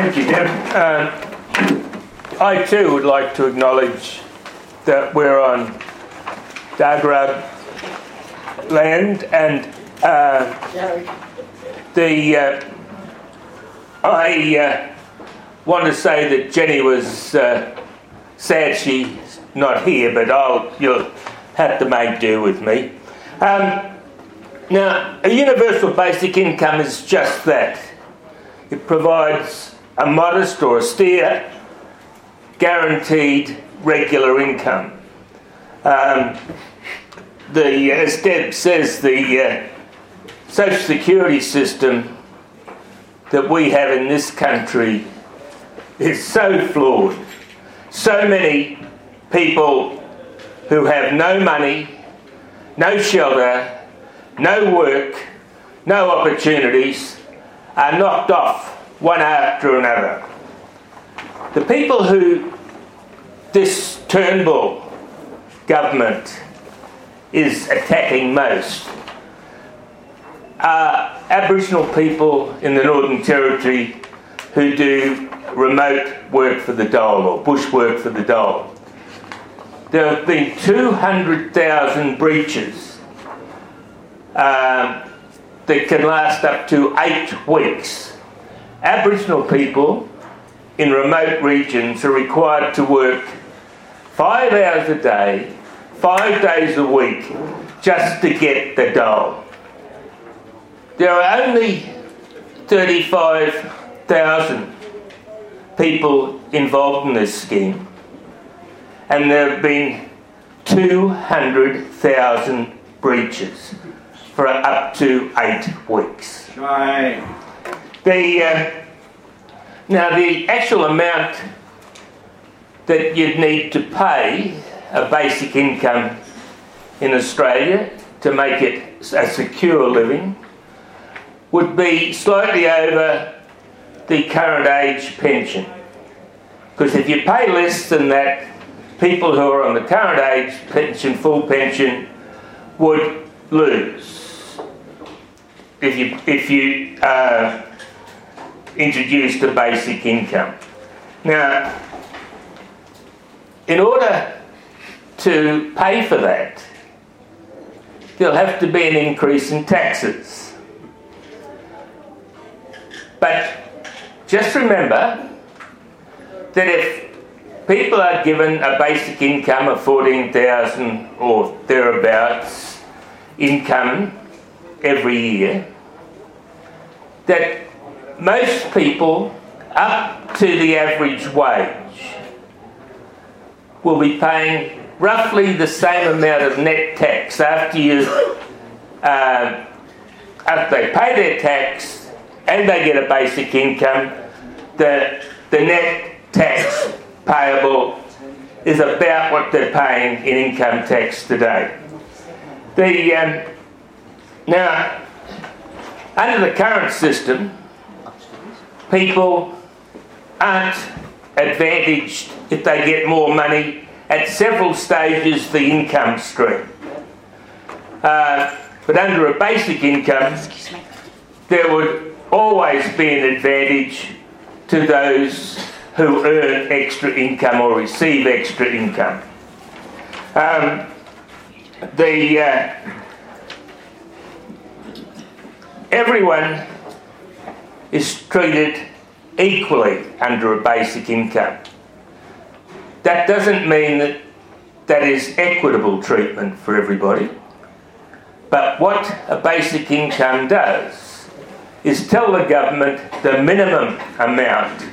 Thank you, Deb. Um, I too would like to acknowledge that we're on Dargarug land and uh, the uh, I uh, want to say that Jenny was uh, sad she's not here, but I'll you'll have to make do with me. Um, now, a universal basic income is just that. It provides a modest or austere, guaranteed regular income. Um, the, as Deb says, the uh, social security system that we have in this country is so flawed. So many people who have no money, no shelter, no work, no opportunities, are knocked off one after another. The people who this Turnbull government is attacking most are Aboriginal people in the Northern Territory who do remote work for the dole or bush work for the dole. There have been 200,000 breaches um, that can last up to eight weeks. Aboriginal people in remote regions are required to work five hours a day, five days a week, just to get the dole. There are only 35,000 people involved in this scheme, and there have been 200,000 breaches for up to eight weeks. Right. The, uh, now, the actual amount that you'd need to pay a basic income in Australia to make it a secure living would be slightly over the current age pension. Because if you pay less than that, people who are on the current age pension, full pension, would lose. If you, if you uh, introduced a basic income. Now, in order to pay for that, there'll have to be an increase in taxes. But just remember that if people are given a basic income of 14,000 or thereabouts income every year, that most people up to the average wage will be paying roughly the same amount of net tax after you uh, after they pay their tax and they get a basic income the, the net tax payable is about what they're paying in income tax today. The um, now under the current system people aren't advantaged if they get more money at several stages of the income stream. Uh, but under a basic income, there would always be an advantage to those who earn extra income or receive extra income. Um, the uh, everyone is treated equally under a basic income. That doesn't mean that that is equitable treatment for everybody. But what a basic income does is tell the government the minimum amount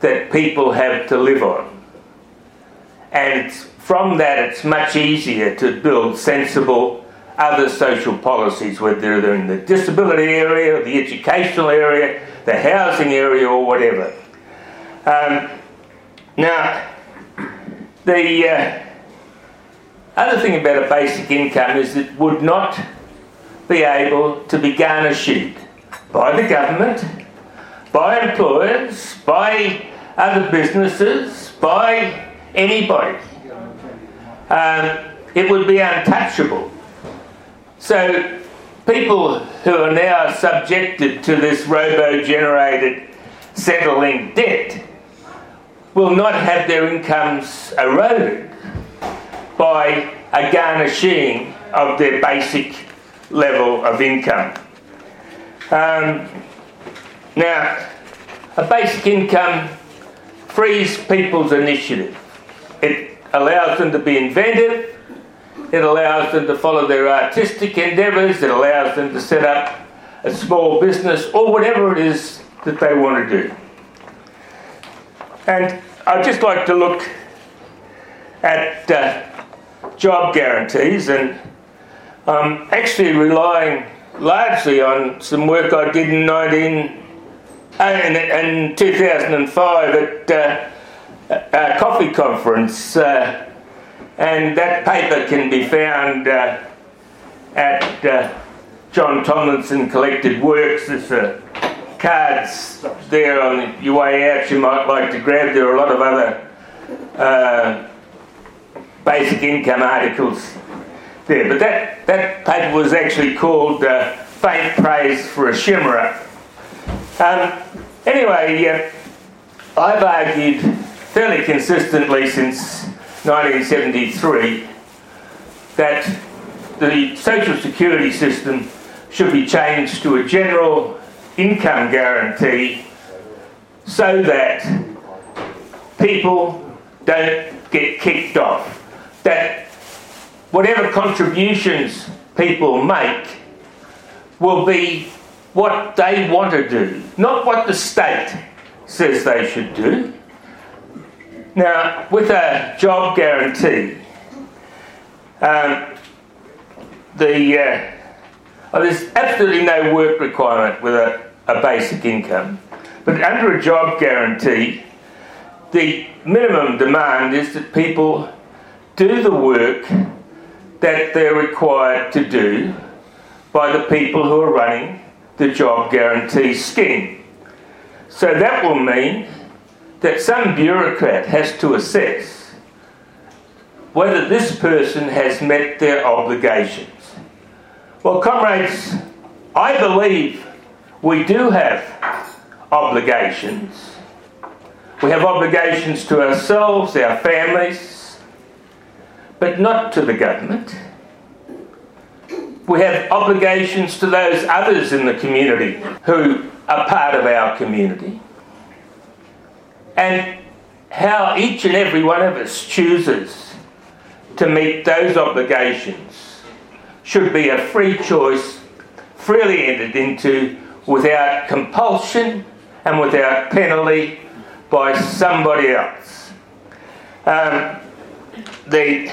that people have to live on. And from that, it's much easier to build sensible other social policies, whether they're in the disability area, the educational area, the housing area, or whatever. Um, now, the uh, other thing about a basic income is it would not be able to be garnished by the government, by employers, by other businesses, by anybody. Um, it would be untouchable. So, people who are now subjected to this robo generated Centrelink debt will not have their incomes eroded by a garnishing of their basic level of income. Um, now, a basic income frees people's initiative. It allows them to be inventive, it allows them to follow their artistic endeavours, it allows them to set up a small business or whatever it is that they want to do. And I'd just like to look at uh, job guarantees, and I'm actually relying largely on some work I did in 19 uh, in 2005 at uh, a CofFEE conference, uh, and that paper can be found uh, at uh, John Tomlinson Collected Works. There's uh, cards there on your way out you might like to grab. There are a lot of other uh, basic income articles there, but that, that paper was actually called uh, Faint Praise for a Chimera. Um, anyway, uh, I've argued fairly consistently since 1973 that the social security system should be changed to a general income guarantee so that people don't get kicked off. That whatever contributions people make will be what they want to do, not what the state says they should do. Now, with a job guarantee, um, the uh, oh, there's absolutely no work requirement with a, a basic income, but under a job guarantee, the minimum demand is that people do the work that they're required to do by the people who are running the job guarantee scheme. So that will mean that some bureaucrat has to assess whether this person has met their obligations. Well, comrades, I believe we do have obligations. We have obligations to ourselves, our families, but not to the government. We have obligations to those others in the community who are part of our community. And how each and every one of us chooses to meet those obligations should be a free choice, freely entered into without compulsion and without penalty by somebody else. Um, the,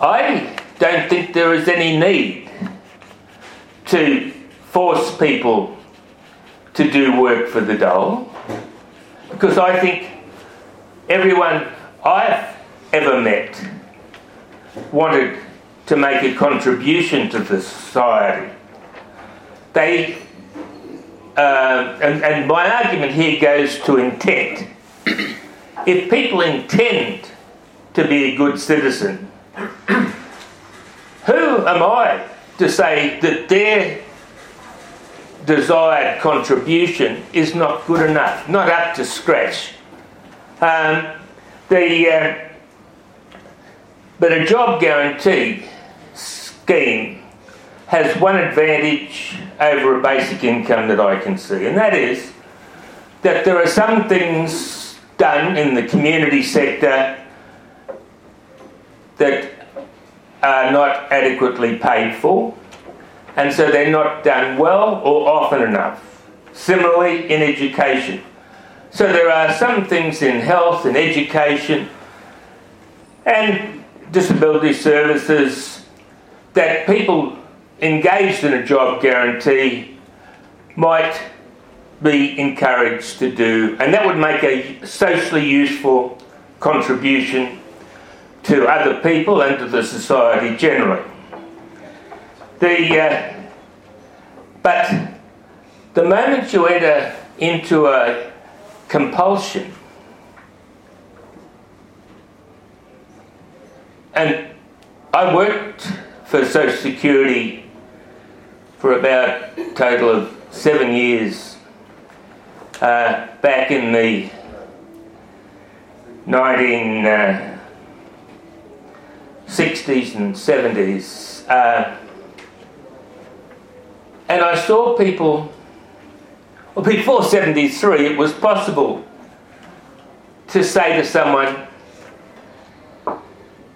I don't think there is any need to force people to do work for the dole because I think everyone I've ever met wanted to make a contribution to the society. They, uh, and, and my argument here goes to intent. if people intend to be a good citizen, who am I to say that their desired contribution is not good enough, not up to scratch. Um, the, uh, but a job guarantee scheme has one advantage over a basic income that I can see, and that is that there are some things done in the community sector that are not adequately paid for and so they're not done well or often enough. Similarly, in education. So there are some things in health and education and disability services that people engaged in a job guarantee might be encouraged to do, and that would make a socially useful contribution to other people and to the society generally. The, uh, but the moment you enter into a compulsion, and I worked for Social Security for about a total of seven years. uh, back in the 1960s uh, and 70s. Uh, and I saw people, well, before 73, it was possible to say to someone,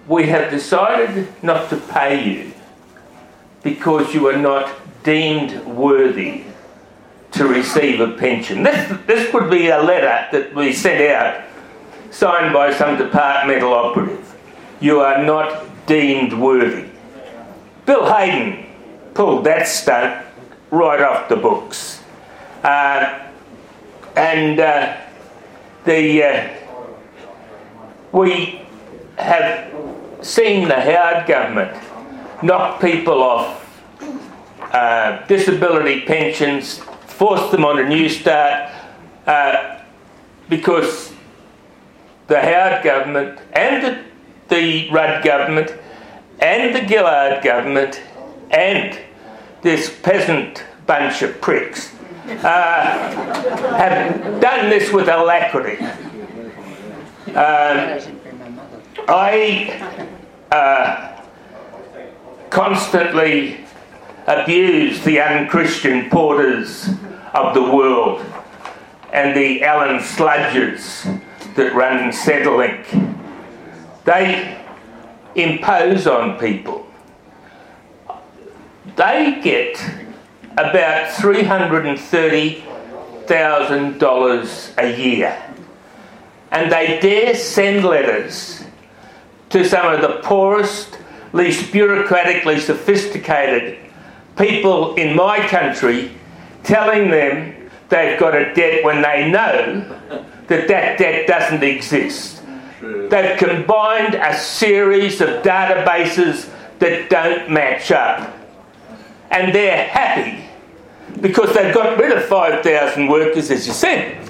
We have decided not to pay you because you are not deemed worthy to receive a pension. This, this would be a letter that we sent out signed by some departmental operative. You are not deemed worthy. Bill Hayden pulled that stunt right off the books. Uh, and uh, the uh, we have seen the Howard government knock people off uh, disability pensions, force them on a Newstart, uh, because the Howard government and the, the Rudd government and the Gillard government and this peasant bunch of pricks uh, have done this with alacrity. Um, I uh, constantly abuse the unchristian porters of the world and the Alan Sludgers that run Centrelink. They impose on people they get about $330,000 a year. And they dare send letters to some of the poorest, least bureaucratically sophisticated people in my country telling them they've got a debt when they know that that debt doesn't exist. They've combined a series of databases that don't match up and they're happy because they've got rid of 5,000 workers, as you said.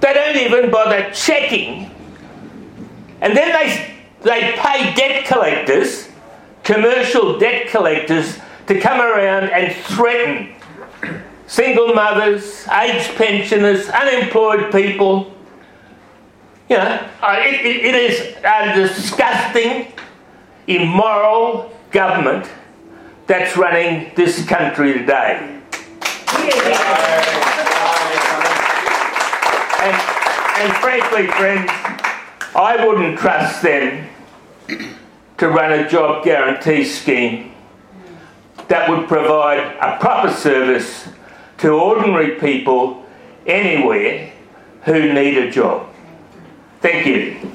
They don't even bother checking. And then they, they pay debt collectors, commercial debt collectors, to come around and threaten single mothers, aged pensioners, unemployed people. You know, it, it, it is a disgusting, immoral government that's running this country today. And, and frankly, friends, I wouldn't trust them to run a job guarantee scheme that would provide a proper service to ordinary people anywhere who need a job. Thank you.